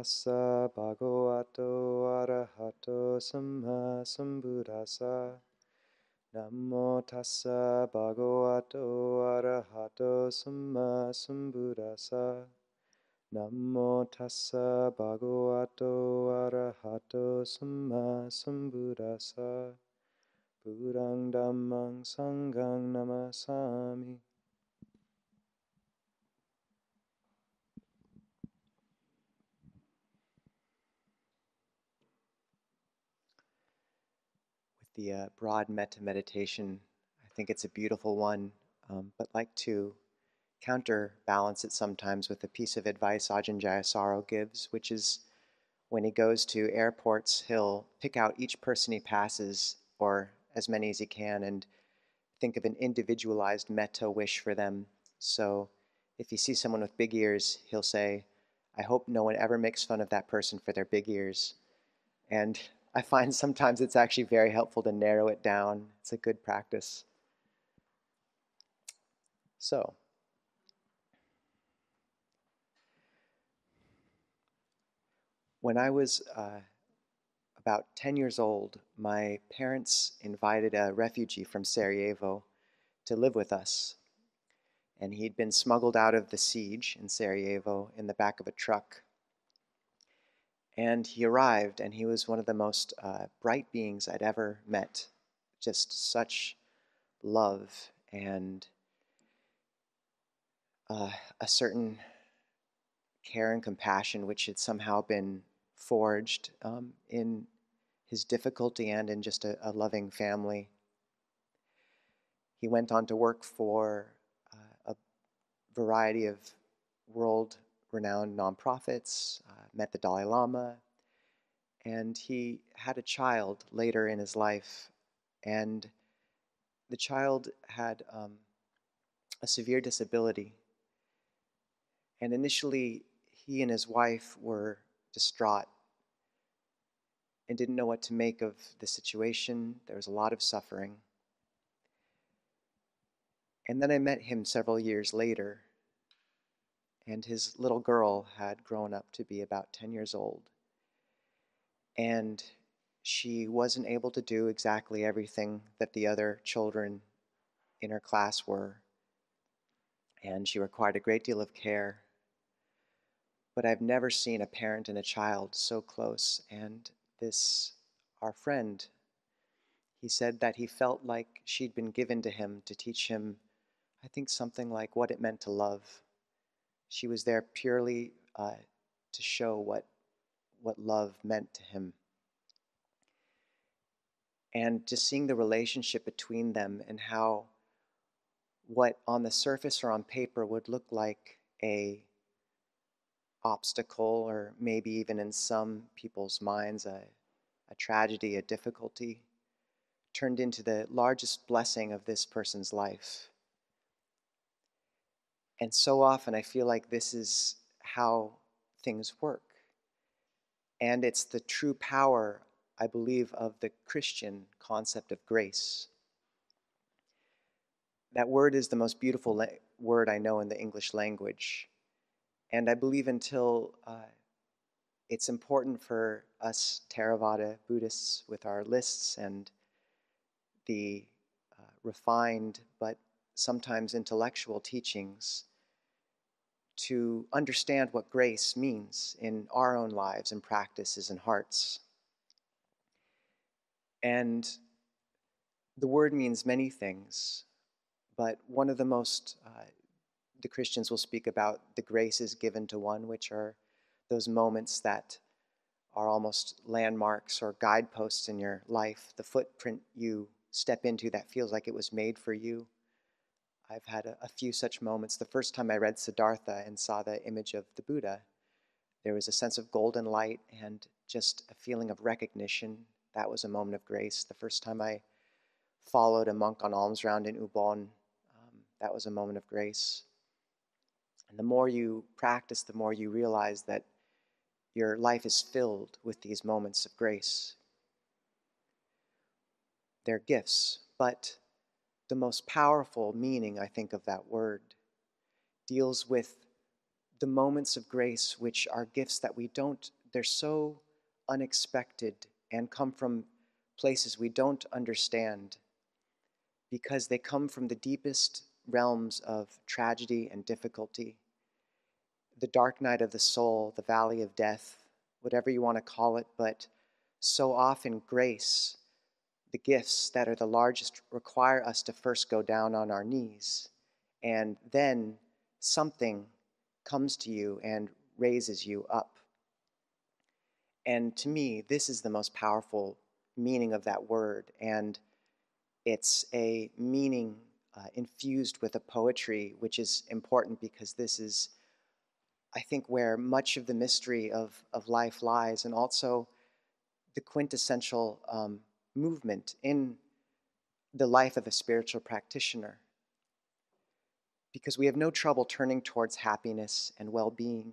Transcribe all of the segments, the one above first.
tassa bhagavato arahato samma sambuddhassa. Namo tassa bhagavato arahato samma sambuddhassa. Namo tassa bhagavato arahato samma sambuddhassa. Buddhang dhammang sanghang namasami. The uh, broad metta meditation. I think it's a beautiful one, um, but like to counterbalance it sometimes with a piece of advice Ajahn Jayasaro gives, which is when he goes to airports, he'll pick out each person he passes, or as many as he can, and think of an individualized metta wish for them. So if he sees someone with big ears, he'll say, I hope no one ever makes fun of that person for their big ears. And I find sometimes it's actually very helpful to narrow it down. It's a good practice. So, when I was uh, about 10 years old, my parents invited a refugee from Sarajevo to live with us. And he'd been smuggled out of the siege in Sarajevo in the back of a truck and he arrived, and he was one of the most uh, bright beings I'd ever met. Just such love and uh, a certain care and compassion which had somehow been forged um, in his difficulty and in just a, a, loving family. He went on to work for uh, a variety of world renowned nonprofits, met the Dalai Lama, and he had a child later in his life. And the child had um, a severe disability. And initially, he and his wife were distraught and didn't know what to make of the situation. There was a lot of suffering. And then I met him several years later and his little girl had grown up to be about 10 years old. And she wasn't able to do exactly everything that the other children in her class were. And she required a great deal of care. But I've never seen a parent and a child so close. And this, our friend, he said that he felt like she'd been given to him to teach him, I think, something like what it meant to love she was there purely uh, to show what, what love meant to him. And just seeing the relationship between them and how what on the surface or on paper would look like a obstacle or maybe even in some people's minds a, a tragedy, a difficulty, turned into the largest blessing of this person's life. And so often I feel like this is how things work. And it's the true power, I believe, of the Christian concept of grace. That word is the most beautiful la- word I know in the English language. And I believe until uh, it's important for us Theravada Buddhists with our lists and the uh, refined but sometimes intellectual teachings to understand what grace means in our own lives and practices and hearts. And the word means many things, but one of the most, uh, the Christians will speak about the graces given to one, which are those moments that are almost landmarks or guideposts in your life, the footprint you step into that feels like it was made for you I've had a, a, few such moments. The first time I read Siddhartha and saw the image of the Buddha, there was a sense of golden light and just a feeling of recognition. That was a moment of grace. The first time I followed a monk on alms round in Ubon, um, that was a moment of grace. And the more you practice, the more you realize that your life is filled with these moments of grace. They're gifts, but the most powerful meaning, I think, of that word deals with the moments of grace, which are gifts that we don't, they're so unexpected and come from places we don't understand because they come from the deepest realms of tragedy and difficulty. The dark night of the soul, the valley of death, whatever you want to call it, but so often grace, the gifts that are the largest, require us to first go down on our knees, and then something comes to you and raises you up. And to me, this is the most powerful meaning of that word. And it's a meaning uh, infused with a poetry, which is important because this is, I think, where much of the mystery of, of life lies, and also the quintessential um, movement in the life of a spiritual practitioner. Because we have no trouble turning towards happiness and well being,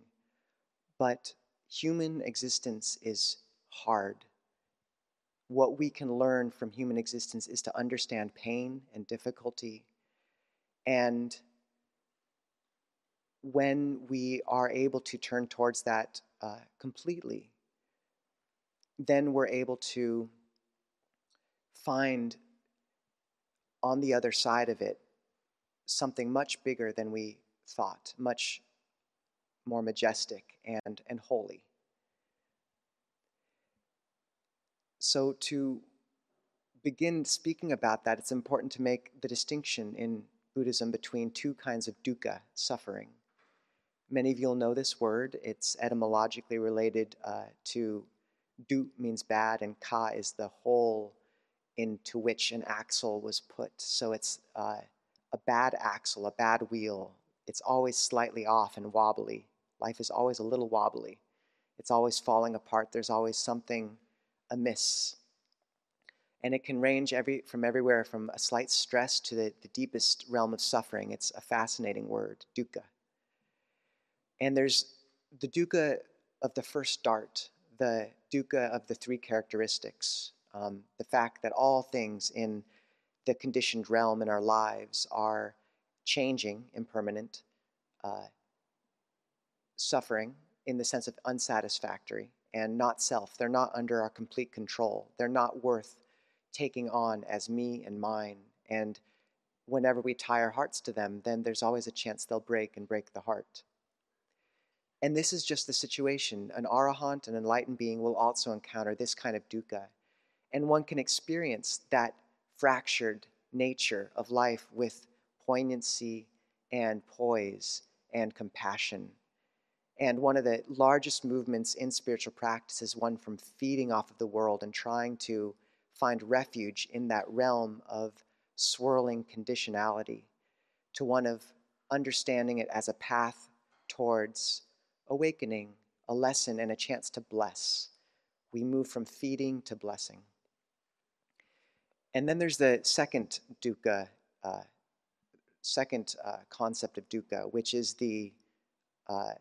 but human existence is hard what we can learn from human existence is to understand pain and difficulty. And when we are able to turn towards that uh, completely, then we're able to find on the other side of it something much bigger than we thought, much more majestic and, and holy. So, to begin speaking about that, it's important to make the distinction in Buddhism between two kinds of dukkha, suffering. Many of you will know this word. It's etymologically related uh, to du means bad, and ka is the hole into which an axle was put. So it's uh, a bad axle, a bad wheel. It's always slightly off and wobbly. Life is always a little wobbly. It's always falling apart. There's always something amiss. And it can range every, from everywhere from a slight stress to the, the deepest realm of suffering. It's a fascinating word, dukkha. And there's the dukkha of the first dart, the dukkha of the three characteristics, um, the fact that all things in the conditioned realm in our lives are changing, impermanent, uh, suffering in the sense of unsatisfactory, and not self. They're not under our complete control. They're not worth taking on as me and mine. And whenever we tie our hearts to them, then there's always a chance they'll break and break the heart. And this is just the situation. An arahant, an enlightened being, will also encounter this kind of dukkha. And one can experience that fractured nature of life with poignancy and poise and compassion and one of the largest movements in spiritual practice is one from feeding off of the world and trying to find refuge in that realm of swirling conditionality to one of understanding it as a path towards awakening, a lesson, and a chance to bless. We move from feeding to blessing. And then there's the second dukkha, uh, second uh, concept of dukkha, which is the uh,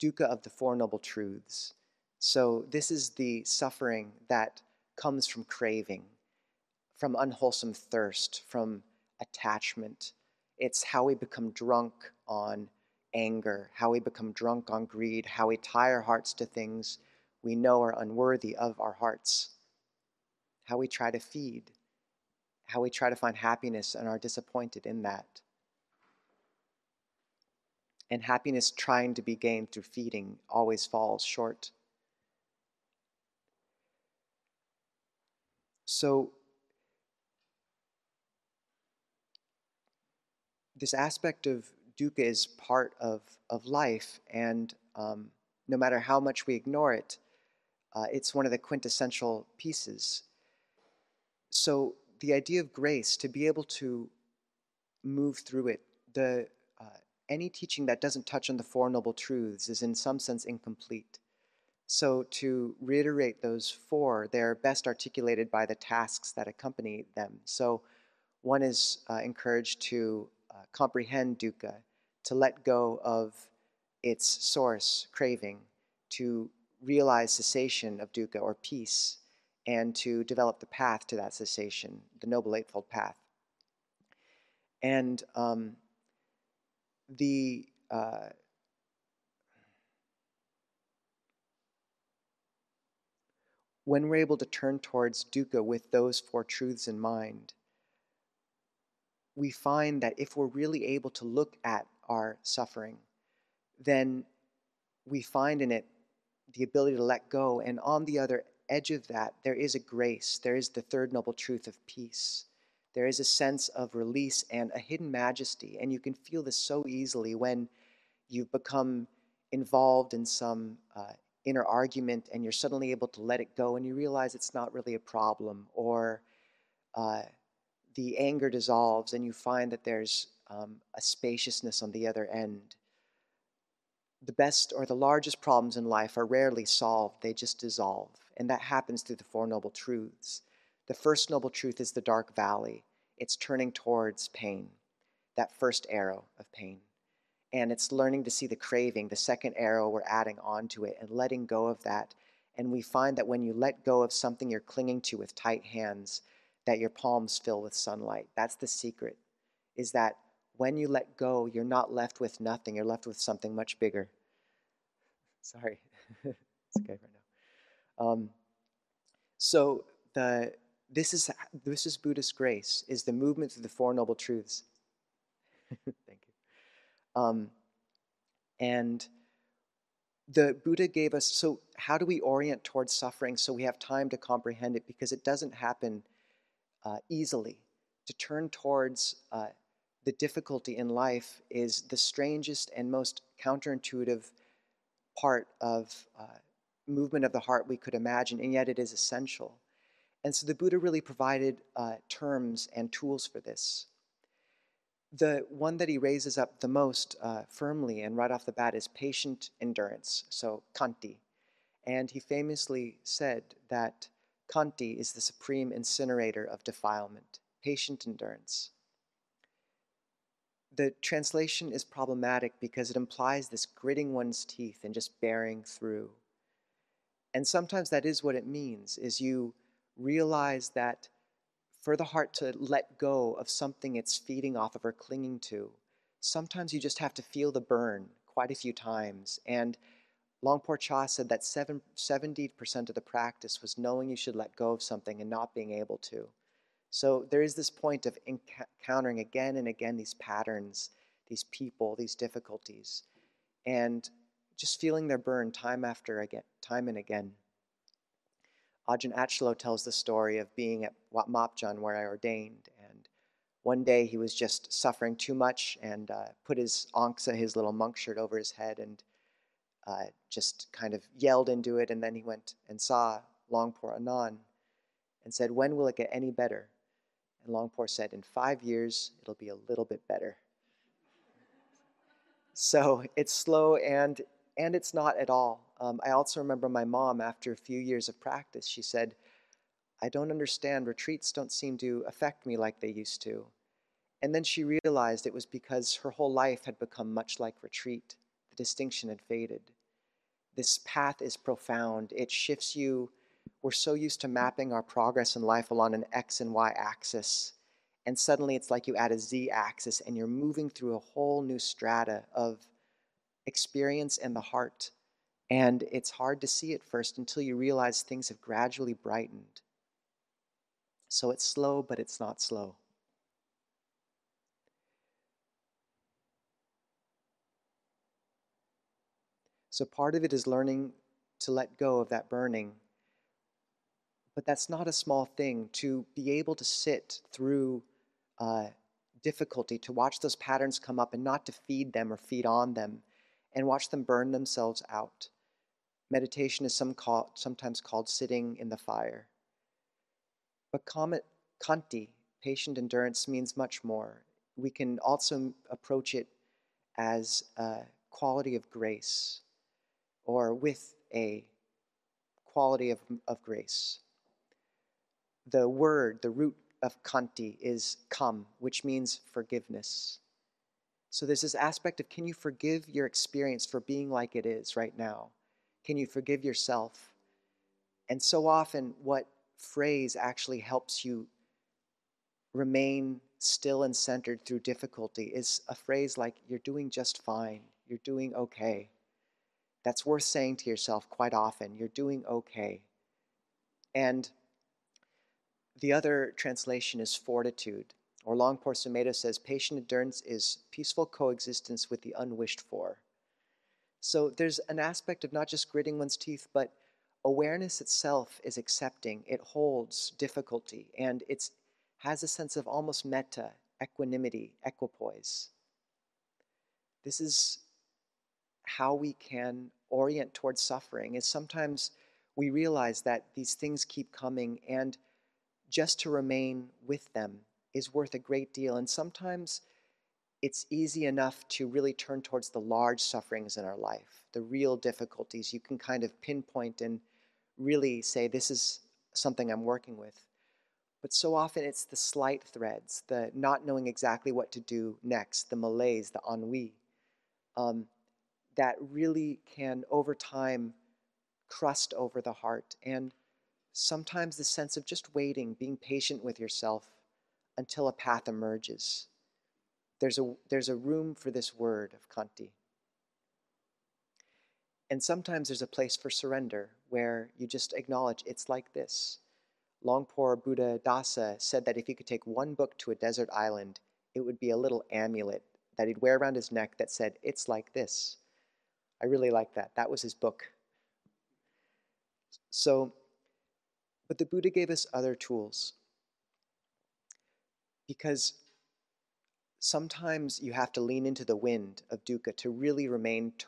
dukkha of the Four Noble Truths. So, this is the suffering that comes from craving, from unwholesome thirst, from attachment. It's how we become drunk on anger, how we become drunk on greed, how we tie our hearts to things we know are unworthy of our hearts, how we try to feed, how we try to find happiness and are disappointed in that and happiness trying to be gained through feeding always falls short. So, this aspect of dukkha is part of, of life, and um, no matter how much we ignore it, uh, it's one of the quintessential pieces. So, the idea of grace, to be able to move through it, the any teaching that doesn't touch on the Four Noble Truths is in some sense incomplete. So, to reiterate those four, they're best articulated by the tasks that accompany them. So, one is uh, encouraged to uh, comprehend dukkha, to let go of its source, craving, to realize cessation of dukkha or peace, and to develop the path to that cessation, the Noble Eightfold Path. And um, the uh, when we're able to turn towards dukkha with those four truths in mind, we find that if we're really able to look at our suffering, then we find in it the ability to let go. And on the other edge of that, there is a grace. There is the third noble truth of peace. There is a sense of release and a hidden majesty. And you can feel this so easily when you've become involved in some uh, inner argument and you're suddenly able to let it go and you realize it's not really a problem. Or uh, the anger dissolves and you find that there's um, a spaciousness on the other end. The best or the largest problems in life are rarely solved, they just dissolve. And that happens through the Four Noble Truths. The first noble truth is the dark valley, it's turning towards pain, that first arrow of pain. And it's learning to see the craving, the second arrow we're adding onto it, and letting go of that. And we find that when you let go of something you're clinging to with tight hands, that your palms fill with sunlight. That's the secret, is that when you let go, you're not left with nothing, you're left with something much bigger. Sorry, it's okay. Um, so the this is this is Buddhist grace, is the movement through the Four Noble Truths. Thank you. Um, and the Buddha gave us so how do we orient towards suffering so we have time to comprehend it because it doesn't happen uh, easily. To turn towards uh, the difficulty in life is the strangest and most counterintuitive part of uh, movement of the heart we could imagine, and yet it is essential. And so the Buddha really provided uh, terms and tools for this. The one that he raises up the most uh, firmly and right off the bat is patient endurance, so khanti. And he famously said that khanti is the supreme incinerator of defilement, patient endurance. The translation is problematic because it implies this gritting one's teeth and just bearing through. And sometimes that is what it means, is you realize that for the heart to let go of something it's feeding off of or clinging to, sometimes you just have to feel the burn quite a few times. And Luang Por Chah said that 70% of the practice was knowing you should let go of something and not being able to. So there is this point of encountering again and again these patterns, these people, these difficulties, and just feeling their burn time after again, time and again. Ajahn Achalo tells the story of being at Wat Marp Jan where I ordained, and one day he was just suffering too much and uh, put his angsa, his little monk shirt, over his head and uh, just kind of yelled into it. And then he went and saw Luang Por Anan and said, When will it get any better? And Luang Por said, In five years, it'll be a little bit better. So it's slow and and it's not at all. Um, I also remember my mom, after a few years of practice, she said, I don't understand. Retreats don't seem to affect me like they used to. And then she realized it was because her whole life had become much like retreat the distinction had faded. This path is profound. It shifts you. We're so used to mapping our progress in life along an X and Y axis. And suddenly it's like you add a Z axis and you're moving through a whole new strata of experience and the heart. And it's hard to see at first until you realize things have gradually brightened. So it's slow, but it's not slow. So part of it is learning to let go of that burning. But that's not a small thing to be able to sit through uh, difficulty, to watch those patterns come up and not to feed them or feed on them, and watch them burn themselves out. Meditation is some call, sometimes called sitting in the fire. But khanti, patient endurance, means much more. We can also approach it as a quality of grace or with a quality of, of grace. The word, the root of khanti is kam, which means forgiveness. So there's this aspect of can you forgive your experience for being like it is right now? Can you forgive yourself? And so often, what phrase actually helps you remain still and centered through difficulty is a phrase like, You're doing just fine, you're doing okay. That's worth saying to yourself quite often. You're doing okay. And the other translation is fortitude, or Luang Por Sumedho says, patient endurance is peaceful coexistence with the unwished for. So there's an aspect of not just gritting one's teeth, but awareness itself is accepting. It holds difficulty, and it has a sense of almost metta, equanimity, equipoise. This is how we can orient towards suffering is sometimes we realize that these things keep coming and just to remain with them is worth a great deal. And sometimes it's easy enough to really turn towards the large sufferings in our life, the real difficulties. You can kind of pinpoint and really say, This is something I'm working with. But so often it's the slight threads, the not knowing exactly what to do next, the malaise, the ennui, um, that really can, over time, crust over the heart. And sometimes the sense of just waiting, being patient with yourself until a path emerges. There's a, there's a room for this word of Khanti. And sometimes there's a place for surrender where you just acknowledge it's like this. Luang Por Buddhadasa said that if he could take one book to a desert island, it would be a little amulet that he'd wear around his neck that said, It's like this. I really like that. That was his book. So, but the Buddha gave us other tools. Because sometimes you have to lean into the wind of dukkha to really remain t-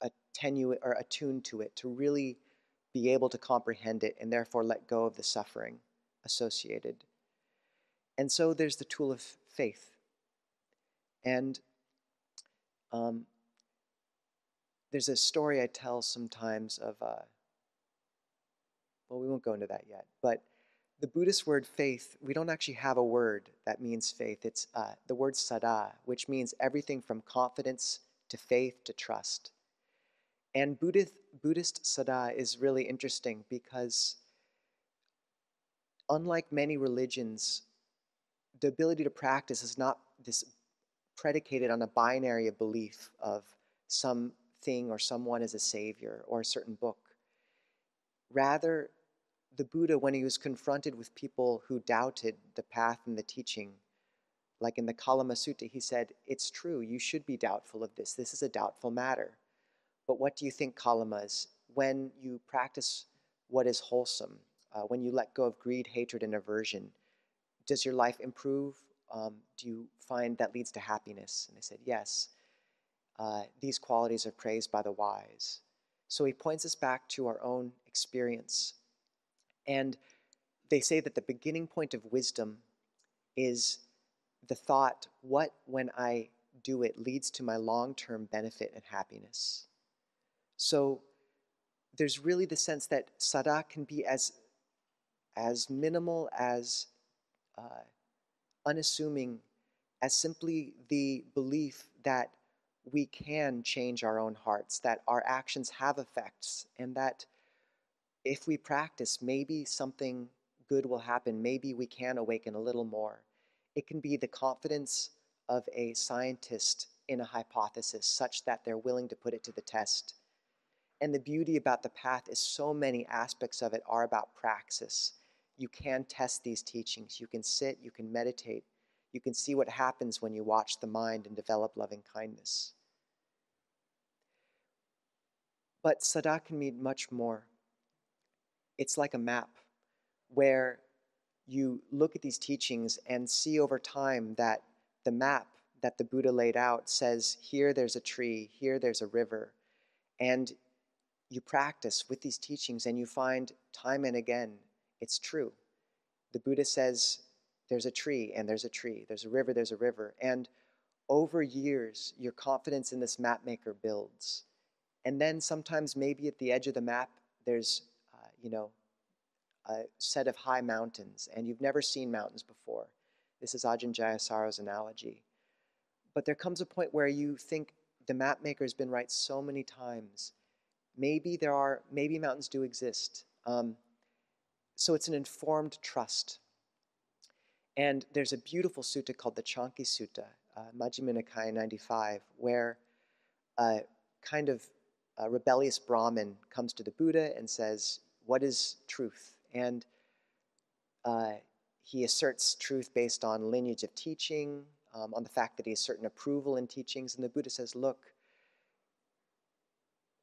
attenuate or attuned to it, to really be able to comprehend it and therefore let go of the suffering associated. And so there's the tool of faith. And um, there's a story I tell sometimes of, uh, well, we won't go into that yet, but the Buddhist word faith, we don't actually have a word that means faith. It's uh, the word saddha, which means everything from confidence to faith to trust. And Buddhist, Buddhist saddha is really interesting because, unlike many religions, the ability to practice is not this predicated on a binary of belief of some thing or someone as a savior or a certain book. Rather, the Buddha, when he was confronted with people who doubted the path and the teaching, like in the Kalama Sutta, he said, It's true, you should be doubtful of this. This is a doubtful matter. But what do you think, Kalamas, when you practice what is wholesome, uh, when you let go of greed, hatred, and aversion, does your life improve? Um, do you find that leads to happiness? And they said, Yes. Uh, these qualities are praised by the wise. So he points us back to our own experience. And they say that the beginning point of wisdom is the thought, what when I do it leads to my long term benefit and happiness. So there's really the sense that saddha can be as, as minimal, as uh, unassuming as simply the belief that we can change our own hearts, that our actions have effects, and that if we practice, maybe something good will happen. Maybe we can awaken a little more. It can be the confidence of a scientist in a hypothesis such that they're willing to put it to the test. And the beauty about the path is so many aspects of it are about praxis. You can test these teachings. You can sit, you can meditate, you can see what happens when you watch the mind and develop loving kindness. But Saddha can mean much more. It's like a map where you look at these teachings and see over time that the map that the Buddha laid out says, here there's a tree, here there's a river. And you practice with these teachings and you find time and again it's true. The Buddha says, there's a tree and there's a tree, there's a river, there's a river. And over years, your confidence in this map maker builds. And then sometimes, maybe at the edge of the map, there's, you know, a set of high mountains, and you've never seen mountains before. This is Ajahn Jayasaro's analogy. But there comes a point where you think the map maker has been right so many times. Maybe there are, maybe mountains do exist. Um, so it's an informed trust. And there's a beautiful sutta called the Chanki Sutta, uh, Majjhima Nikaya 95, where a kind of a rebellious Brahmin comes to the Buddha and says, What is truth? And uh, he asserts truth based on lineage of teaching, um, on the fact that he has certain approval in teachings. And the Buddha says, look,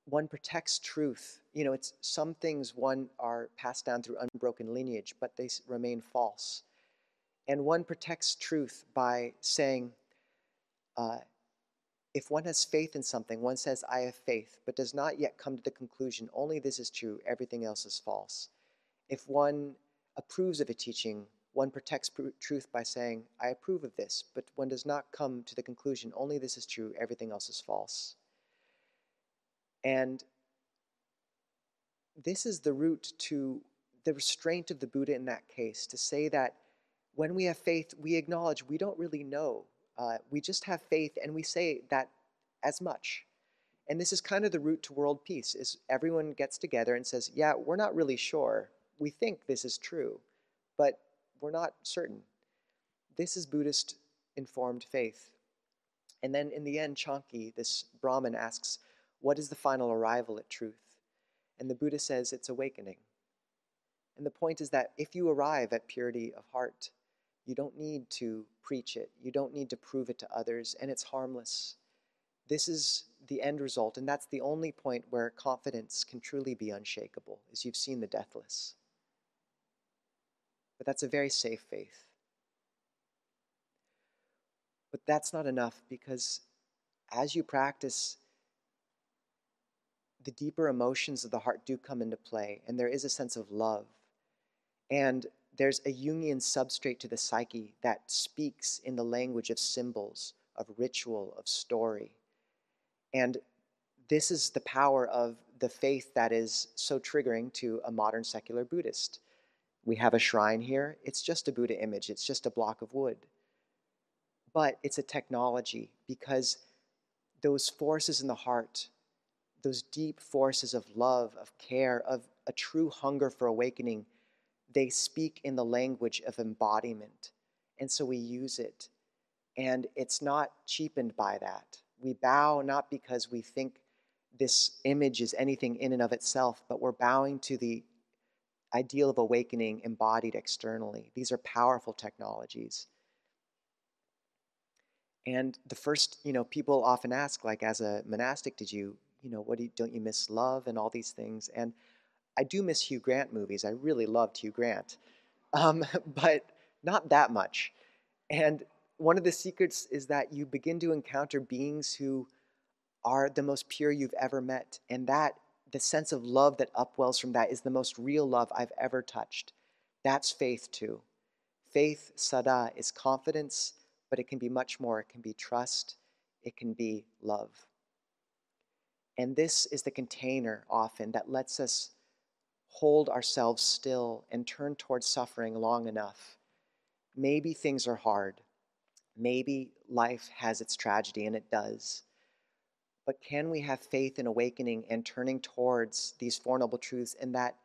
one protects truth. You know, it's some things one are passed down through unbroken lineage, but they remain false. And one protects truth by saying, uh, if one has faith in something, one says, I have faith, but does not yet come to the conclusion, only this is true, everything else is false. If one approves of a teaching, one protects pr- truth by saying, I approve of this, but one does not come to the conclusion, only this is true, everything else is false. And this is the root to the restraint of the Buddha in that case, to say that when we have faith, we acknowledge we don't really know uh, we just have faith and we say that as much. And this is kind of the route to world peace is everyone gets together and says, yeah, we're not really sure. We think this is true, but we're not certain. This is Buddhist informed faith. And then in the end, Chanki, this Brahmin, asks, what is the final arrival at truth? And the Buddha says it's awakening. And the point is that if you arrive at purity of heart, you don't need to preach it. You don't need to prove it to others, and it's harmless. This is the end result, and that's the only point where confidence can truly be unshakable, is you've seen the deathless. But that's a very safe faith. But that's not enough because as you practice, the deeper emotions of the heart do come into play, and there is a sense of love. And there's a Jungian substrate to the psyche that speaks in the language of symbols, of ritual, of story. And this is the power of the faith that is so triggering to a modern secular Buddhist. We have a shrine here, it's just a Buddha image, it's just a block of wood. But it's a technology because those forces in the heart, those deep forces of love, of care, of a true hunger for awakening, they speak in the language of embodiment. And so we use it. And it's not cheapened by that. We bow not because we think this image is anything in and of itself, but we're bowing to the ideal of awakening embodied externally. These are powerful technologies. And the first, you know, people often ask, like, as a monastic, did you, you know, what do you, don't you miss love and all these things? And I do miss Hugh Grant movies. I really loved Hugh Grant, um, but not that much. And one of the secrets is that you begin to encounter beings who are the most pure you've ever met. And that, the sense of love that upwells from that, is the most real love I've ever touched. That's faith too. Faith, saddha, is confidence, but it can be much more. It can be trust, it can be love. And this is the container often that lets us hold ourselves still and turn towards suffering long enough. Maybe things are hard. Maybe life has its tragedy, and it does. But can we have faith in awakening and turning towards these Four Noble Truths, and that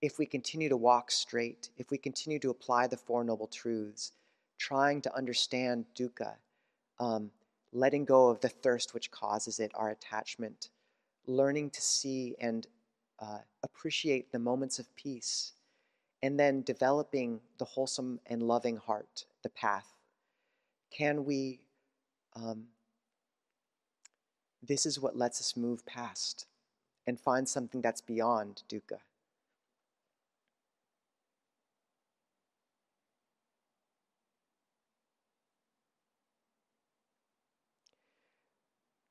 if we continue to walk straight, if we continue to apply the Four Noble Truths, trying to understand dukkha, um, letting go of the thirst which causes it, our attachment, learning to see and uh, appreciate the moments of peace, and then developing the wholesome and loving heart, the path. Can we? Um, this is what lets us move past and find something that's beyond dukkha.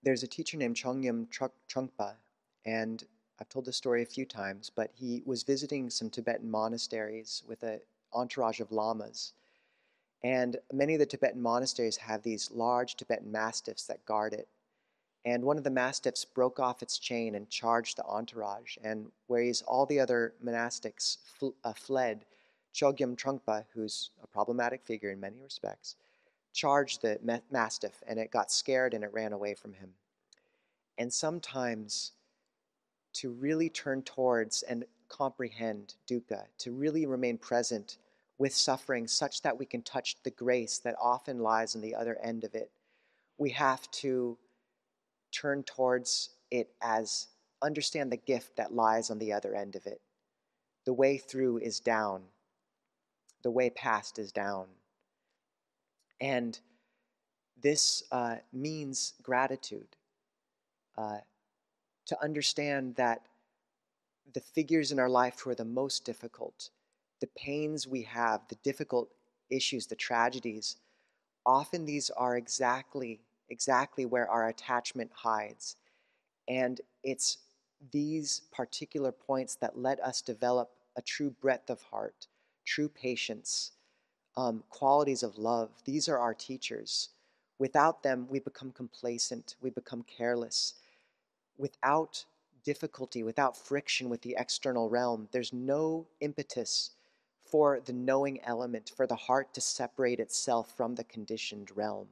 There's a teacher named Chogyam Trungpa, and I've told this story a few times, but he was visiting some Tibetan monasteries with an entourage of lamas. And many of the Tibetan monasteries have these large Tibetan mastiffs that guard it. And one of the mastiffs broke off its chain and charged the entourage. And whereas all the other monastics fl- uh, fled, Chogyam Trungpa, who's a problematic figure in many respects, charged the ma- mastiff and it got scared and it ran away from him. And sometimes to really turn towards and comprehend dukkha, to really remain present with suffering such that we can touch the grace that often lies on the other end of it. We have to turn towards it as understand the gift that lies on the other end of it. the way through is down, the way past is down. And this uh, means gratitude. Uh, to understand that the figures in our life who are the most difficult, the pains we have, the difficult issues, the tragedies, often these are exactly exactly where our attachment hides. And it's these particular points that let us develop a true breadth of heart, true patience, um, qualities of love. These are our teachers. Without them, we become complacent, we become careless. Without difficulty, without friction with the external realm, there's no impetus for the knowing element, for the heart to separate itself from the conditioned realm.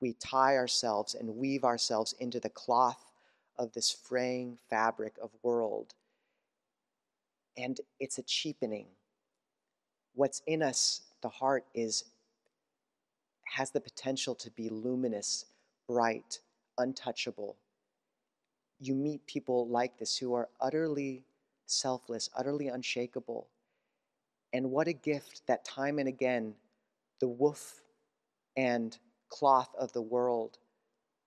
We tie ourselves and weave ourselves into the cloth of this fraying fabric of world. And it's a cheapening. What's in us, the heart, is has the potential to be luminous, bright, untouchable. You meet people like this who are utterly selfless, utterly unshakable. And what a gift that time and again the woof and cloth of the world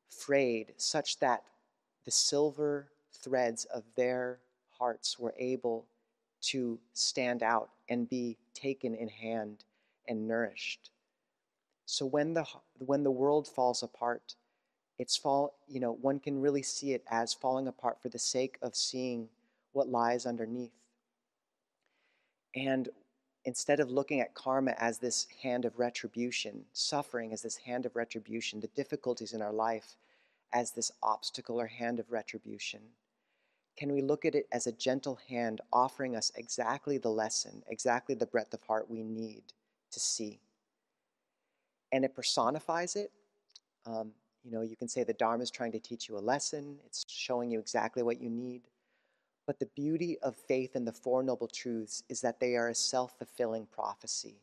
frayed such that the silver threads of their hearts were able to stand out and be taken in hand and nourished. So when the when the world falls apart, it's fall, you know, one can really see it as falling apart for the sake of seeing what lies underneath. And instead of looking at karma as this hand of retribution, suffering as this hand of retribution, the difficulties in our life as this obstacle or hand of retribution? Can we look at it as a gentle hand offering us exactly the lesson, exactly the breadth of heart we need to see? And it personifies it. Um, you know, you can say the Dharma is trying to teach you a lesson, it's showing you exactly what you need. But the beauty of faith in the Four Noble Truths is that they are a self fulfilling prophecy.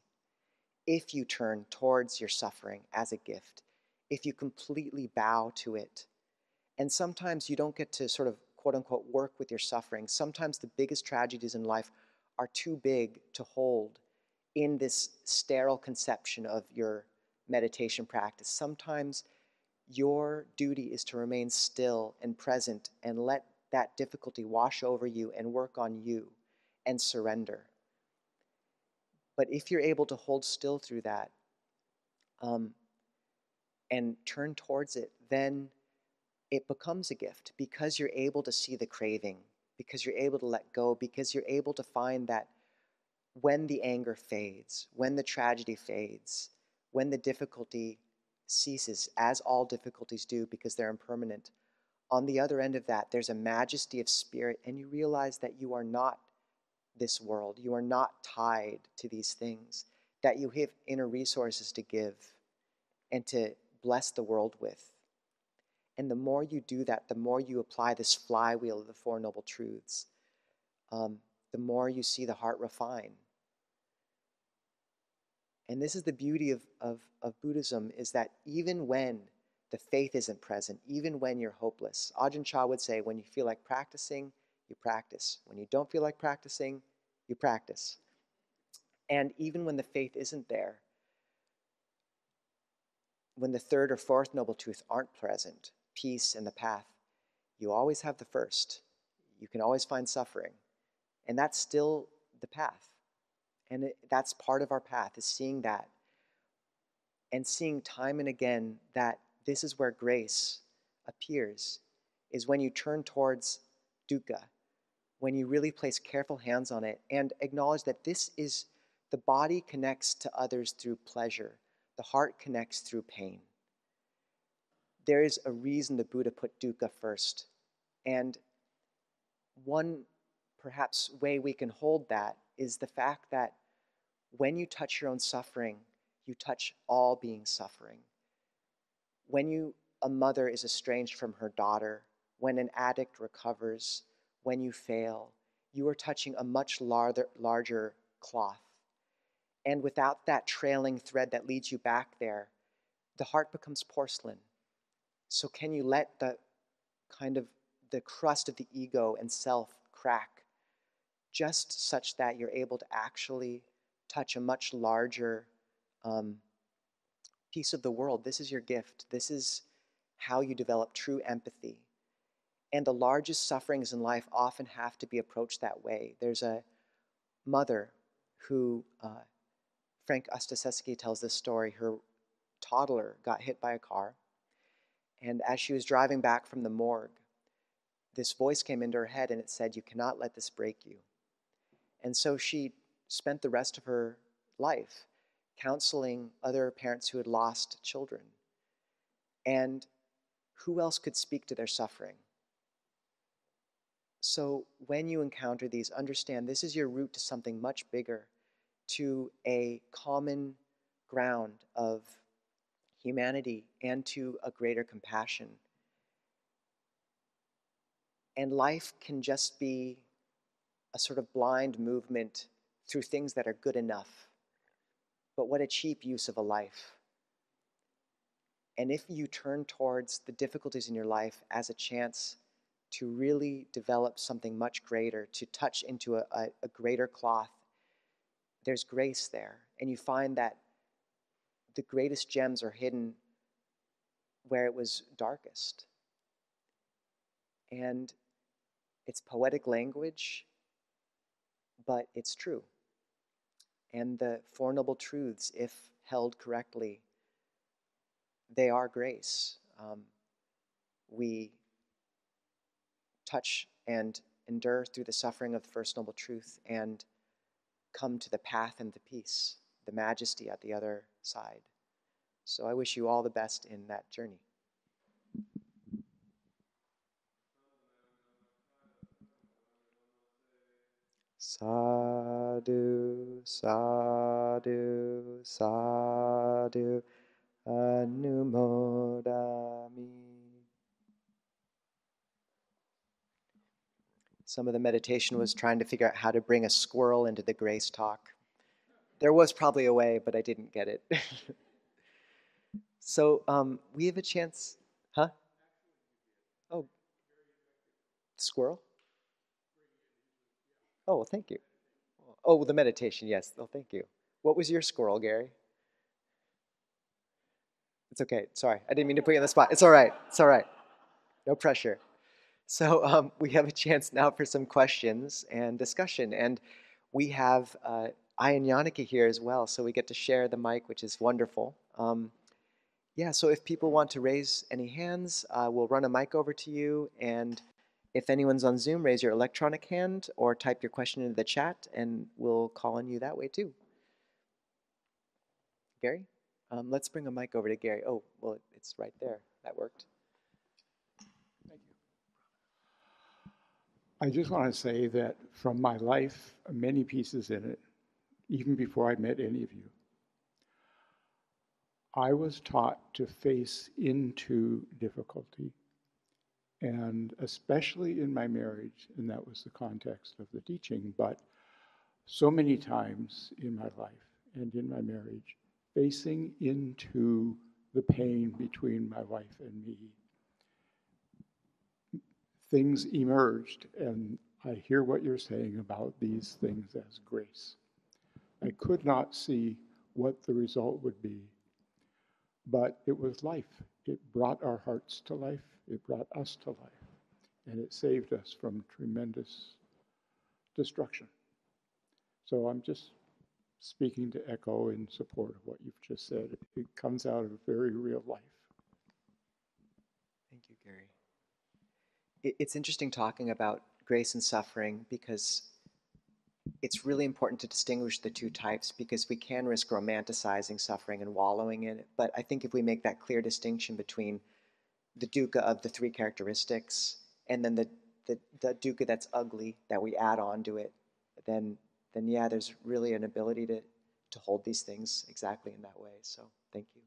If you turn towards your suffering as a gift, if you completely bow to it. And sometimes you don't get to sort of quote unquote work with your suffering. Sometimes the biggest tragedies in life are too big to hold in this sterile conception of your meditation practice. Sometimes your duty is to remain still and present and let that difficulty wash over you and work on you and surrender. But if you're able to hold still through that, um, and turn towards it, then it becomes a gift because you're able to see the craving, because you're able to let go, because you're able to find that when the anger fades, when the tragedy fades, when the difficulty ceases, as all difficulties do because they're impermanent, on the other end of that, there's a majesty of spirit, and you realize that you are not this world. You are not tied to these things, that you have inner resources to give and to bless the world with. And the more you do that, the more you apply this flywheel of the Four Noble Truths, um, the more you see the heart refine. And this is the beauty of, of, of Buddhism is that even when the faith isn't present, even when you're hopeless, Ajahn Chah would say, when you feel like practicing, you practice. When you don't feel like practicing, you practice. And even when the faith isn't there, when the third or fourth noble truth aren't present, peace and the path, you always have the first. You can always find suffering. And that's still the path. And it, that's part of our path, is seeing that. And seeing time and again that this is where grace appears, is when you turn towards dukkha, when you really place careful hands on it and acknowledge that this is the body connects to others through pleasure the heart connects through pain. There is a reason the Buddha put dukkha first. And one perhaps way we can hold that is the fact that when you touch your own suffering, you touch all being suffering. When you a mother is estranged from her daughter, when an addict recovers, when you fail, you are touching a much larger, larger cloth. And without that trailing thread that leads you back there, the heart becomes porcelain. So, can you let the kind of the crust of the ego and self crack just such that you're able to actually touch a much larger um, piece of the world. This is your gift. This is how you develop true empathy. And the largest sufferings in life often have to be approached that way. There's a mother who, uh, Frank Ostaseski tells this story. Her toddler got hit by a car. And as she was driving back from the morgue, this voice came into her head and it said, You cannot let this break you. And so she spent the rest of her life counseling other parents who had lost children. And who else could speak to their suffering? So when you encounter these, understand this is your route to something much bigger, to a common ground of humanity and to a greater compassion. And life can just be a sort of blind movement through things that are good enough. But what a cheap use of a life. And if you turn towards the difficulties in your life as a chance to really develop something much greater, to touch into a, a, a greater cloth, there's grace there. And you find that the greatest gems are hidden where it was darkest. And it's poetic language, but it's true. And the Four Noble Truths, if held correctly, they are grace. Um, we touch and endure through the suffering of the First Noble Truth and come to the path and the peace, the majesty at the other side. So I wish you all the best in that journey. Sadhu, sadhu, sadhu, anumodami. Some of the meditation was trying to figure out how to bring a squirrel into the grace talk. There was probably a way, but I didn't get it. so um, we have a chance, huh? Oh, squirrel? Oh, well, thank you. Oh, the meditation, yes. Oh, thank you. What was your squirrel, Gary? It's okay. Sorry, I didn't mean to put you on the spot. It's all right. It's all right. No pressure. So um, we have a chance now for some questions and discussion, and we have uh, I and Yannicka here as well, so we get to share the mic, which is wonderful. Um, yeah, so if people want to raise any hands, uh, we'll run a mic over to you, and if anyone's on Zoom, raise your electronic hand or type your question into the chat, and we'll call on you that way too. Gary? Um, let's bring a mic over to Gary. Oh, well, it's right there. That worked. Thank you. I just want to say that from my life, many pieces in it, even before I met any of you, I was taught to face into difficulty and especially in my marriage, and that was the context of the teaching, but so many times in my life and in my marriage, facing into the pain between my wife and me, things emerged, and I hear what you're saying about these things as grace. I could not see what the result would be, but it was life. It brought our hearts to life it brought us to life, and it saved us from tremendous destruction. So I'm just speaking to echo in support of what you've just said. It, comes out of very real life. Thank you, Gary. It's interesting talking about grace and suffering because it's really important to distinguish the two types because we can risk romanticizing suffering and wallowing in it. But I think if we make that clear distinction between the dukkha of the three characteristics, and then the, the, the dukkha that's ugly that we add on to it, then then yeah, there's really an ability to, to hold these things exactly in that way. So thank you.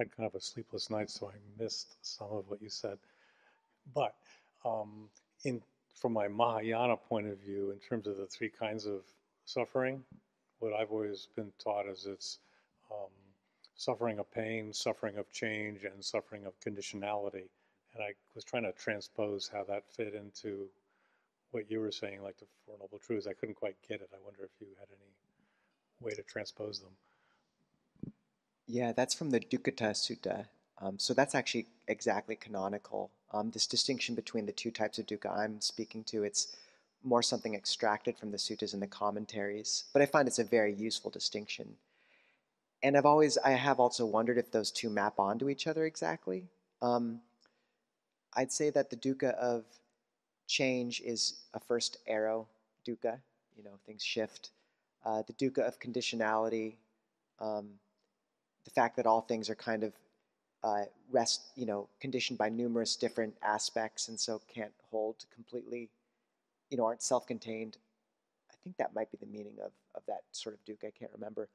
Had kind of a sleepless night, so I missed some of what you said. But um, in from my Mahayana point of view, in terms of the three kinds of suffering, what I've always been taught is it's um, suffering of pain, suffering of change, and suffering of conditionality. And I was trying to transpose how that fit into what you were saying, like the Four Noble Truths. I couldn't quite get it. I wonder if you had any way to transpose them. Yeah, that's from the Dukkhata Sutta. Um, so that's actually exactly canonical. Um, this distinction between the two types of dukkha I'm speaking to, it's more something extracted from the suttas and the commentaries, but I find it's a very useful distinction. And I've always, I have also wondered if those two map onto each other exactly. Um, I'd say that the dukkha of change is a first arrow dukkha, you know, things shift. Uh, the dukkha of conditionality, um, the fact that all things are kind of uh, rest, you know, conditioned by numerous different aspects and so can't hold completely, you know, aren't self-contained. I think that might be the meaning of, of that sort of duke. I can't remember.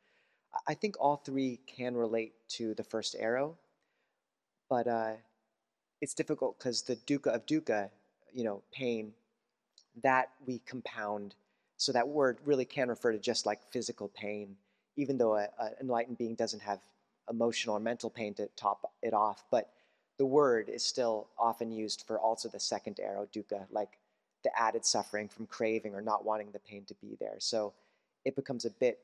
I think all three can relate to the first arrow, but uh, it's difficult because the dukkha of dukkha, you know, pain, that we compound. So that word really can refer to just like physical pain, even though an enlightened being doesn't have emotional or mental pain to top it off. But the word is still often used for also the second arrow, dukkha, like the added suffering from craving or not wanting the pain to be there. So it becomes a bit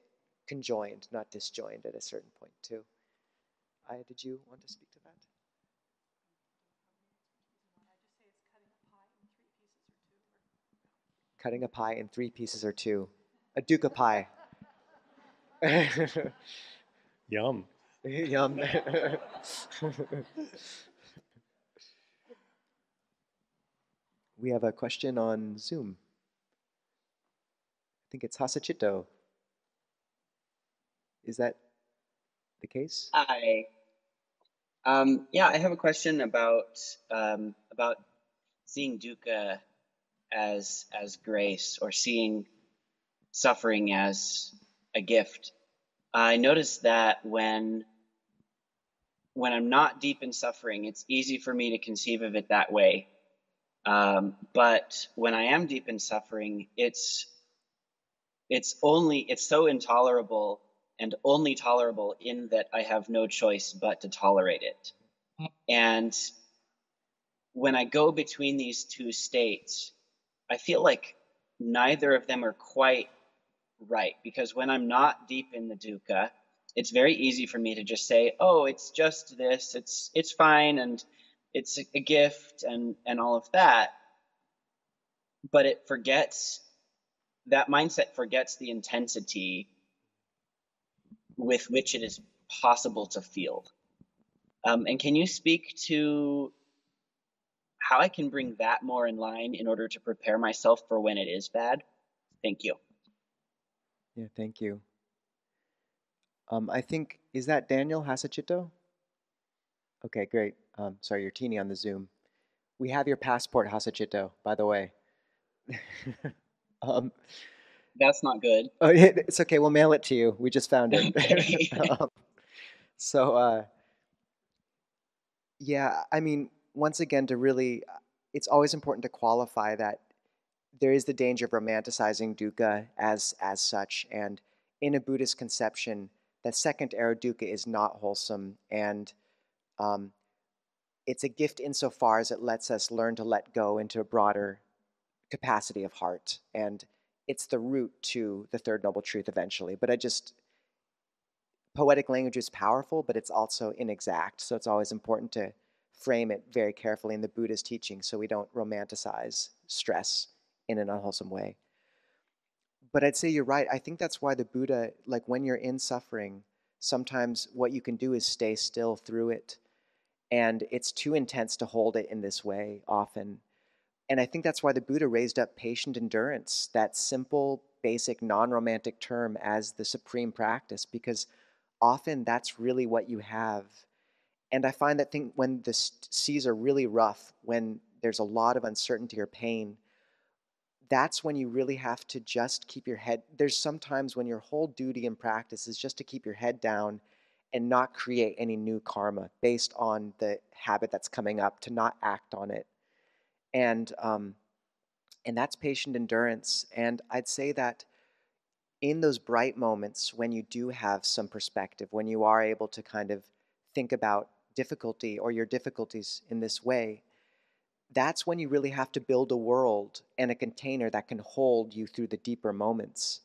conjoined, not disjoined at a certain point too. I, did you want to speak to that? Cutting a pie in three pieces or two. A dukkha pie. Yum. Yum. we have a question on Zoom. I think it's Hasachito. Is that the case? Hi. Um, yeah, I have a question about um, about seeing dukkha as as grace or seeing suffering as a gift. I noticed that when when I'm not deep in suffering, it's easy for me to conceive of it that way. Um, but when I am deep in suffering, it's it's only it's so intolerable and only tolerable in that I have no choice but to tolerate it. And when I go between these two states, I feel like neither of them are quite right because when I'm not deep in the dukkha, it's very easy for me to just say, "Oh, it's just this. It's it's fine and it's a gift and and all of that." But it forgets that mindset forgets the intensity with which it is possible to feel. Um, and can you speak to how I can bring that more in line in order to prepare myself for when it is bad? Thank you. Yeah, thank you. Um, I think, is that Daniel Hasachito? Okay, great. Um, sorry, you're teeny on the Zoom. We have your passport, Hasachito, by the way. um, That's not good. Oh, it's okay. We'll mail it to you. We just found it. um, so, uh, yeah, I mean, once again, to really, it's always important to qualify that there is the danger of romanticizing dukkha as as such, and in a Buddhist conception, the second dukkha is not wholesome, and um, it's a gift insofar as it lets us learn to let go into a broader capacity of heart, and it's the root to the third noble truth eventually. But I just poetic language is powerful, but it's also inexact, so it's always important to frame it very carefully in the Buddha's teaching so we don't romanticize stress in an unwholesome way. But I'd say you're right. I think that's why the Buddha, like when you're in suffering, sometimes what you can do is stay still through it. And it's too intense to hold it in this way often. And I think that's why the Buddha raised up patient endurance, that simple, basic, non romantic term, as the supreme practice, because often that's really what you have. And I find that thing, when the seas are really rough, when there's a lot of uncertainty or pain, that's when you really have to just keep your head. There's sometimes when your whole duty and practice is just to keep your head down and not create any new karma based on the habit that's coming up, to not act on it. And, um, and that's patient endurance. And I'd say that in those bright moments when you do have some perspective, when you are able to kind of think about difficulty or your difficulties in this way, that's when you really have to build a world and a container that can hold you through the deeper moments.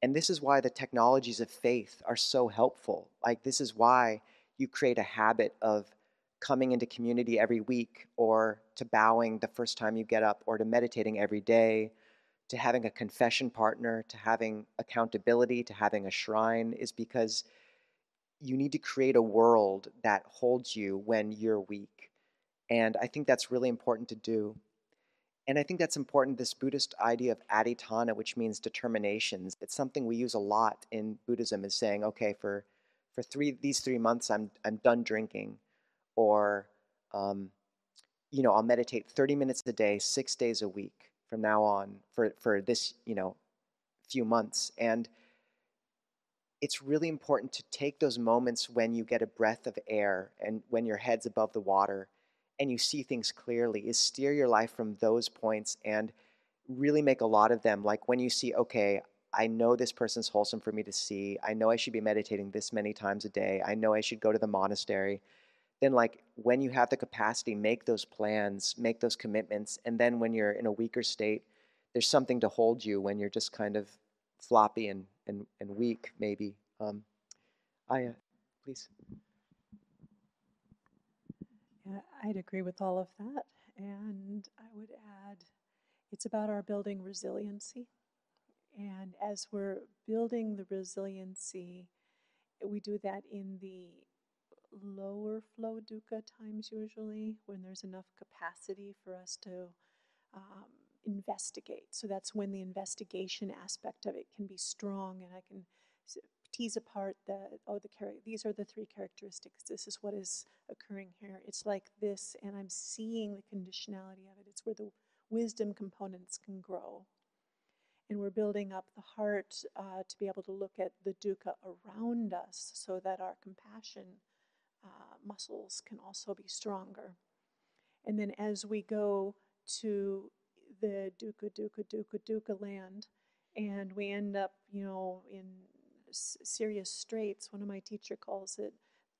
And this is why the technologies of faith are so helpful. Like, this is why you create a habit of coming into community every week or to bowing the first time you get up or to meditating every day to having a confession partner to having accountability to having a shrine is because you need to create a world that holds you when you're weak and i think that's really important to do. And i think that's important this buddhist idea of adhitthana, which means determinations. It's something we use a lot in buddhism is saying okay for for three these three months i'm i'm done drinking. Or um, you know i'll meditate 30 minutes a day six days a week from now on for for this you know few months. And it's really important to take those moments when you get a breath of air and when your head's above the water and you see things clearly is steer your life from those points and really make a lot of them. Like when you see okay i know this person's wholesome for me to see. I know i should be meditating this many times a day. I know i should go to the monastery. Then like when you have the capacity make those plans make those commitments and then when you're in a weaker state there's something to hold you when you're just kind of floppy and and, and weak maybe. Um, i uh, please yeah i'd agree with all of that and i would add it's about our building resiliency and as we're building the resiliency we do that in the lower flow dukkha times usually when there's enough capacity for us to um, investigate. So that's when the investigation aspect of it can be strong, and I can tease apart that oh the these are the three characteristics. This is what is occurring here. It's like this, and I'm seeing the conditionality of it. It's where the wisdom components can grow. And we're building up the heart uh, to be able to look at the dukkha around us so that our compassion uh, muscles can also be stronger. And then as we go to the dukkha, dukkha, dukkha, dukkha land, and we end up, you know, in serious straits, one of my teacher calls it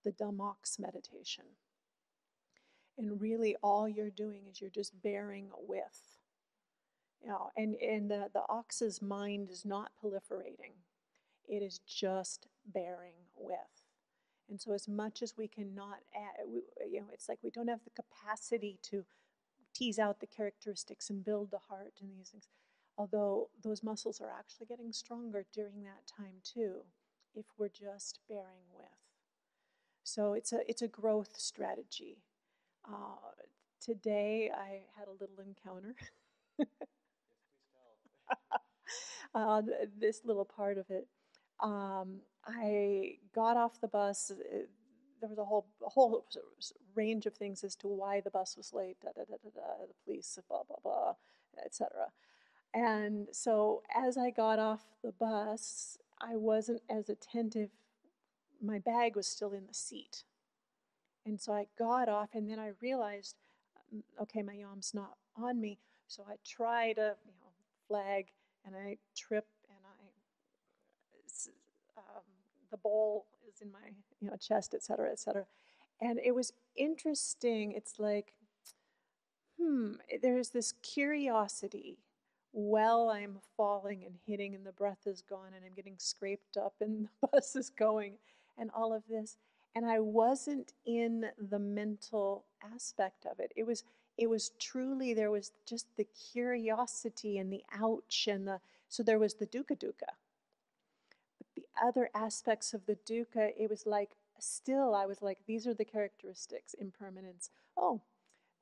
the dumb ox meditation. And really, all you're doing is you're just bearing with. You know, and, and the, the ox's mind is not proliferating. It is just bearing with. And so, as much as we cannot, add, you know, it's like we don't have the capacity to tease out the characteristics and build the heart and these things. Although those muscles are actually getting stronger during that time too, if we're just bearing with. So it's a it's a growth strategy. Uh, today I had a little encounter. uh, this little part of it. Um, I got off the bus. Uh, there was a whole a whole range of things as to why the bus was late. Da, da, da, da, da, the police, blah blah blah, etc. And so as I got off the bus, I wasn't as attentive. My bag was still in the seat, and so I got off, and then I realized, mm, okay, my yam's not on me. So I try to, you know, flag, and I trip and um, the bowl is in my you know chest, et cetera, et cetera. And it was interesting. It's like, hmm, there's this curiosity while I'm falling and hitting, and the breath is gone, and I'm getting scraped up, and the bus is going, and all of this. And I wasn't in the mental aspect of it. It was it was truly there was just the curiosity and the ouch and the so there was the dukkha dukkha But the other aspects of the dukkha, it was like still I was like, these are the characteristics, impermanence. Oh,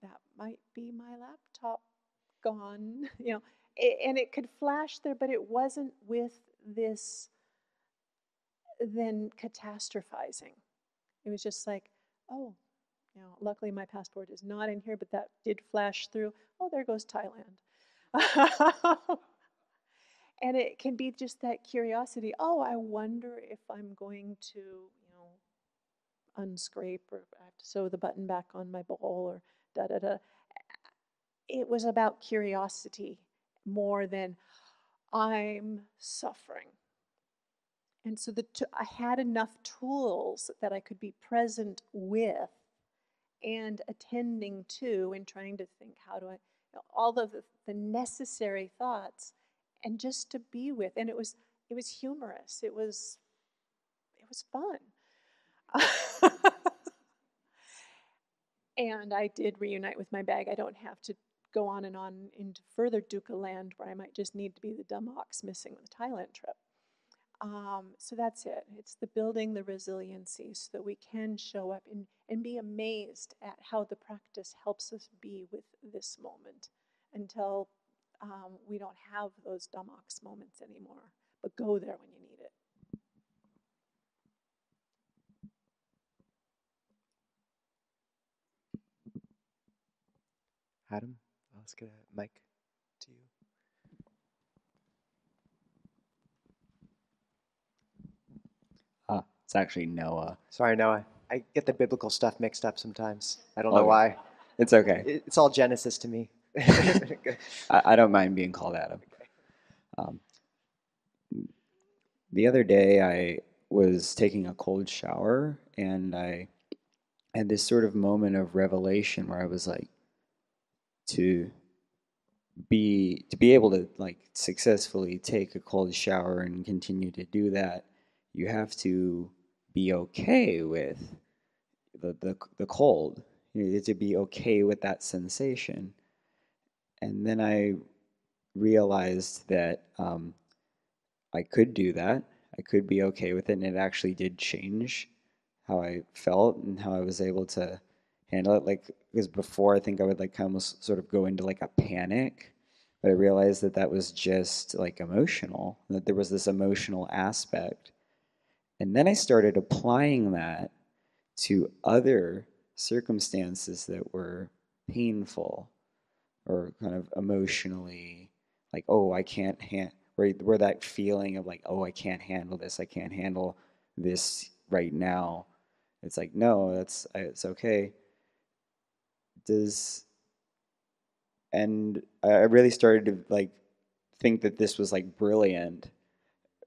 that might be my laptop gone, you know, and it could flash there, but it wasn't with this then catastrophizing. It was just like, oh, you know, luckily my passport is not in here, but that did flash through. Oh, there goes Thailand. and it can be just that curiosity oh i wonder if i'm going to you know unscrape or i have to sew the button back on my bowl or da da da it was about curiosity more than I'm suffering. And so the t- I had enough tools that I could be present with and attending to and trying to think how do I, all of the, the necessary thoughts and just to be with. And it was, it was humorous. It was, it was fun. and I did reunite with my bag. I don't have to go on and on into further Dukkha land where I might just need to be the dumb ox missing the Thailand trip. Um, so that's it. It's the building the resiliency so that we can show up and, and be amazed at how the practice helps us be with this moment until um, we don't have those dumb ox moments anymore. But go there when you need it. Adam, let's get a mic to you. Ah, it's actually Noah. Sorry, Noah. I get the biblical stuff mixed up sometimes. I don't know why. It's okay. It- It's all Genesis to me. I, I don't mind being called Adam. Um, the other day, I was taking a cold shower and I had this sort of moment of revelation where I was like, to be to be able to like successfully take a cold shower and continue to do that, you have to be okay with the the, the cold. You need to be okay with that sensation. And then I realized that um, I could do that. I could be okay with it, and it actually did change how I felt and how I was able to handle it. Like because before, I think I would like almost sort of go into like a panic, but I realized that that was just like emotional. That there was this emotional aspect, and then I started applying that to other circumstances that were painful or kind of emotionally like oh i can't hand where, where that feeling of like oh i can't handle this i can't handle this right now it's like no that's it's okay does and i really started to like think that this was like brilliant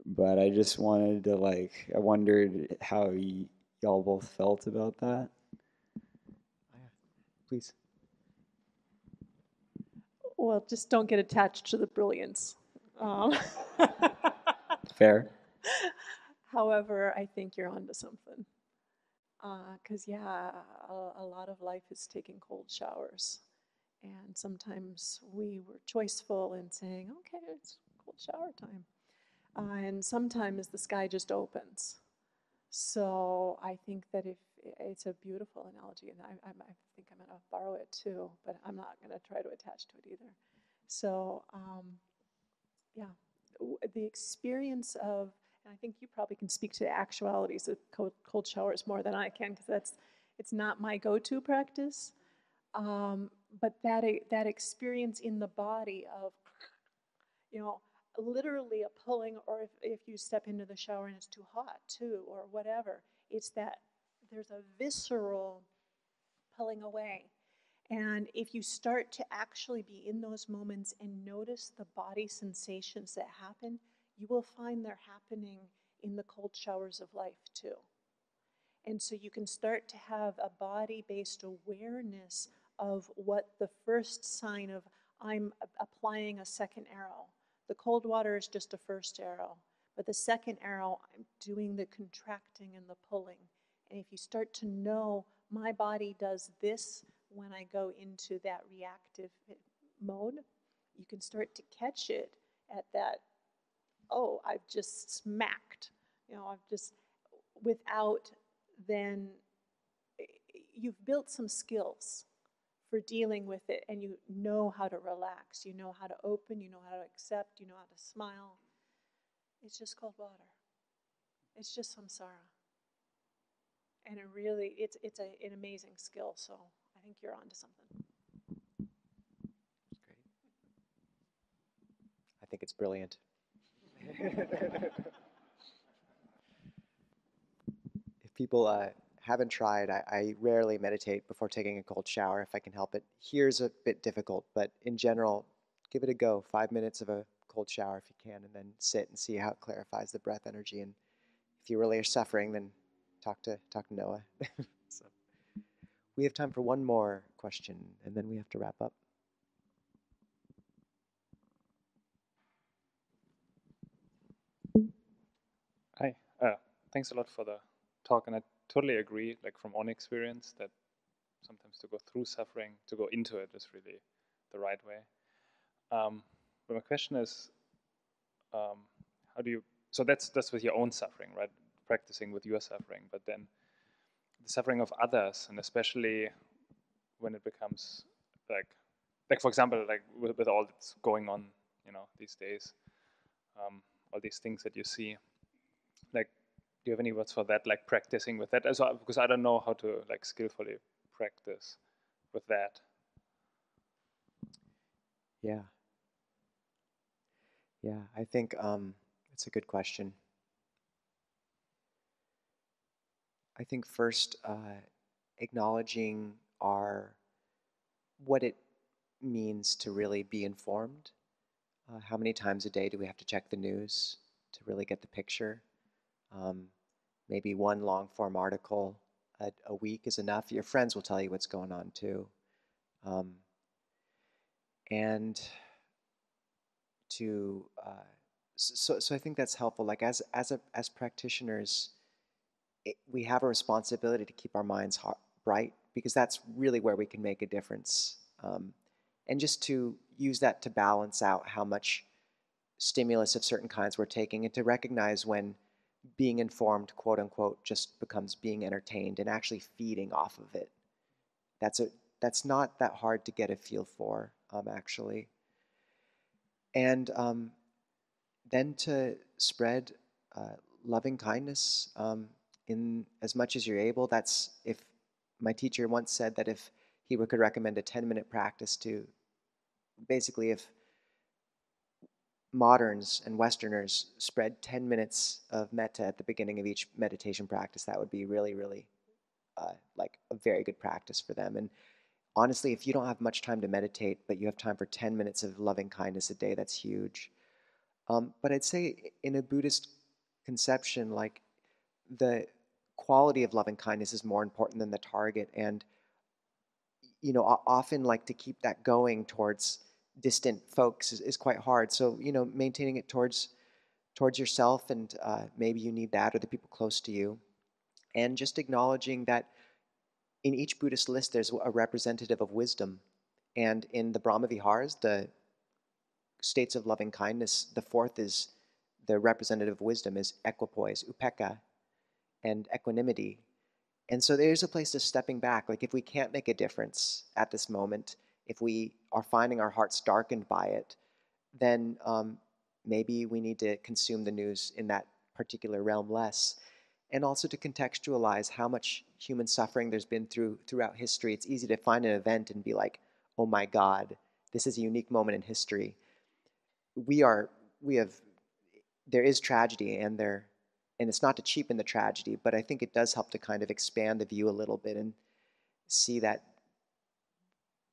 but i just wanted to like i wondered how y- y'all both felt about that Please. Well, just don't get attached to the brilliance. Um, fair However, I think you're onto something. Because, yeah, a, a lot of life is taking cold showers. And sometimes we were choiceful in saying, okay, it's cold shower time. Uh, and sometimes the sky just opens. So I think that if it's a beautiful analogy, and I, I, I think I'm going to borrow it too, but I'm not going to try to attach to it either. So, um, yeah, the experience of, I think you probably can speak to the actualities of cold, cold showers more than I can, because that's it's not my go-to practice. Um, but that that experience in the body of, you know, literally a pulling, or if, if you step into the shower and it's too hot too, or whatever, it's that there's a visceral pulling away. And if you start to actually be in those moments and notice the body sensations that happen, you will find they're happening in the cold showers of life too. And so you can start to have a body based awareness of what the first sign of I'm applying a second arrow. The cold water is just a first arrow, but the second arrow, I'm doing the contracting and the pulling. And if you start to know my body does this when I go into that reactive eh, mode, you can start to catch it at that, oh, I've just smacked. You know, I've just, without then, you've built some skills for dealing with it and you know how to relax. You know how to open, you know how to accept, you know how to smile. It's just cold water. It's just samsara and it really it's it's a, an amazing skill so i think you're onto something. I think it's brilliant. If people uh, haven't tried. I, I rarely meditate before taking a cold shower if I can help it. Here's a bit difficult, but in general, give it a go. Five minutes of a cold shower if you can, and then sit and see how it clarifies the breath energy. And if you really are suffering, then talk to talk to Noah. so we have time for one more question, and then we have to wrap up. Hi, uh, thanks a lot for the talk, and I totally agree. Like from own experience, that sometimes to go through suffering, to go into it, is really the right way. Um, but my question is, um, how do you? So that's that's with your own suffering, right? Practicing with your suffering, but then the suffering of others, and especially when it becomes like, like for example, like with, with all that's going on, you know, these days, um, all these things that you see, like, do you have any words for that? Like practicing with that as well, because I don't know how to like skillfully practice with that. Yeah. Yeah, I think um, it's a good question. I think first, uh, acknowledging our what it means to really be informed. Uh, how many times a day do we have to check the news to really get the picture? Um, maybe one long form article a, a, week is enough. Your friends will tell you what's going on too. Um, and to uh, so so I think that's helpful. Like as as a as practitioners, it, we have a responsibility to keep our minds bright because that's really where we can make a difference. Um, and just to use that to balance out how much stimulus of certain kinds we're taking, and to recognize when being informed, quote unquote, just becomes being entertained and actually feeding off of it. That's a that's not that hard to get a feel for, um, actually and um, then to spread uh, loving kindness um, in as much as you're able. That's if my teacher once said that if he could recommend a 10 minute practice to basically if moderns and westerners spread 10 minutes of metta at the beginning of each meditation practice that would be really really uh, like a very good practice for them and honestly, if you don't have much time to meditate, but you have time for 10 minutes of loving kindness a day, that's huge. Um, but I'd say in a Buddhist conception, like the quality of loving kindness is more important than the target. And, you know, often like to keep that going towards distant folks is, is quite hard. So, you know, maintaining it towards towards yourself and uh, maybe you need that or the people close to you. And just acknowledging that in each Buddhist list, there's a representative of wisdom. And in the Brahma Viharas, the states of loving kindness, the fourth is the representative of wisdom is equipoise, upekkha, and equanimity. And so there's a place to stepping back. Like if we can't make a difference at this moment, if we are finding our hearts darkened by it, then um, maybe we need to consume the news in that particular realm less and also to contextualize how much human suffering there's been through throughout history. It's easy to find an event and be like, "Oh my God, this is a unique moment in history." We are we have there is tragedy and there and it's not to cheapen the tragedy, but I think it does help to kind of expand the view a little bit and see that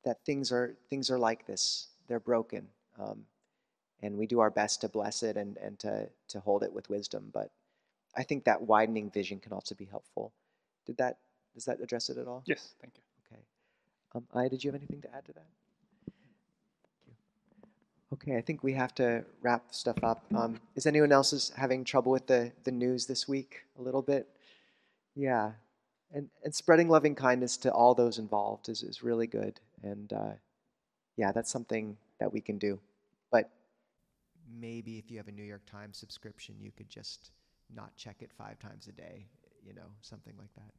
that things are things are like this. They're broken, um, and we do our best to bless it and and to to hold it with wisdom, but I think that widening vision can also be helpful. Did that does that address it at all? Yes, thank you. Okay. Um, Aya, did you have anything to add to that? Okay, I think we have to wrap stuff up. Um, is anyone else is having trouble with the, the news this week a little bit? Yeah, and and spreading loving kindness to all those involved is, is really good. And uh, yeah, that's something that we can do. But maybe if you have a New York Times subscription, you could just not check it five times a day, you know, something like that.